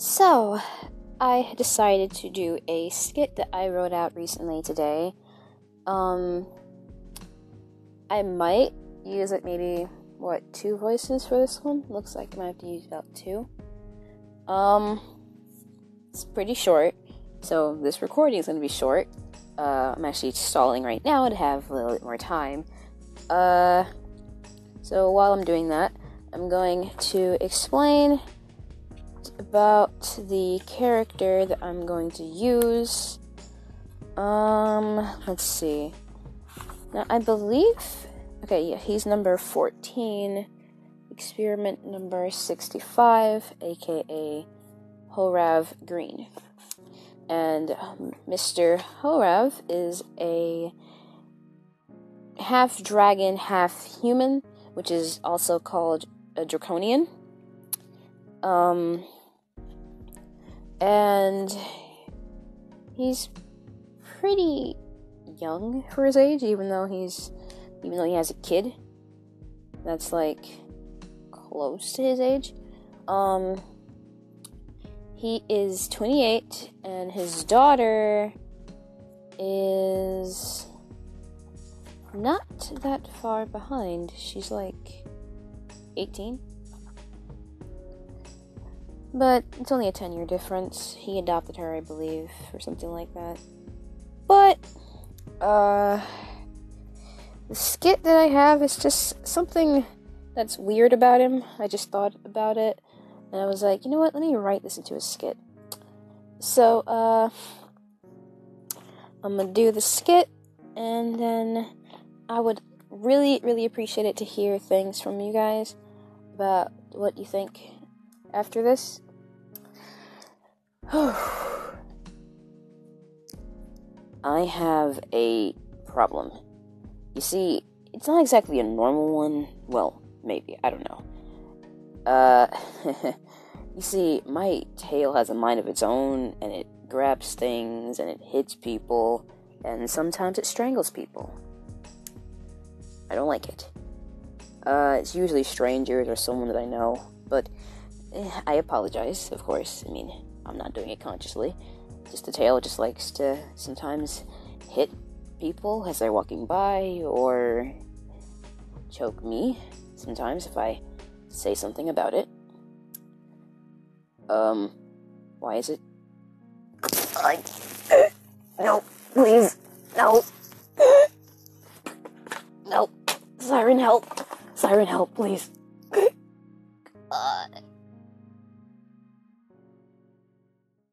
So, I decided to do a skit that I wrote out recently today. Um, I might use it maybe, what, two voices for this one? Looks like I might have to use about two. Um, it's pretty short, so this recording is to be short. Uh, I'm actually stalling right now to have a little bit more time. Uh, so while I'm doing that, I'm going to explain about the character that I'm going to use. Um, let's see. Now, I believe. Okay, yeah, he's number 14. Experiment number 65, aka Horav Green. And Mr. Horav is a half dragon, half human, which is also called a draconian. Um, and he's pretty young for his age, even though he's even though he has a kid that's like close to his age. Um, he is 28, and his daughter is not that far behind. She's like 18. But it's only a 10 year difference. He adopted her, I believe, or something like that. But, uh, the skit that I have is just something that's weird about him. I just thought about it, and I was like, you know what, let me write this into a skit. So, uh, I'm gonna do the skit, and then I would really, really appreciate it to hear things from you guys about what you think after this. I have a problem. You see, it's not exactly a normal one. Well, maybe, I don't know. Uh, you see, my tail has a mind of its own, and it grabs things, and it hits people, and sometimes it strangles people. I don't like it. Uh, it's usually strangers or someone that I know, but Eh, I apologize, of course. I mean, I'm not doing it consciously. Just the tail just likes to sometimes hit people as they're walking by or choke me sometimes if I say something about it. Um, why is it? I. Eh, no, please. No. no. Siren, help. Siren, help, please. Uh,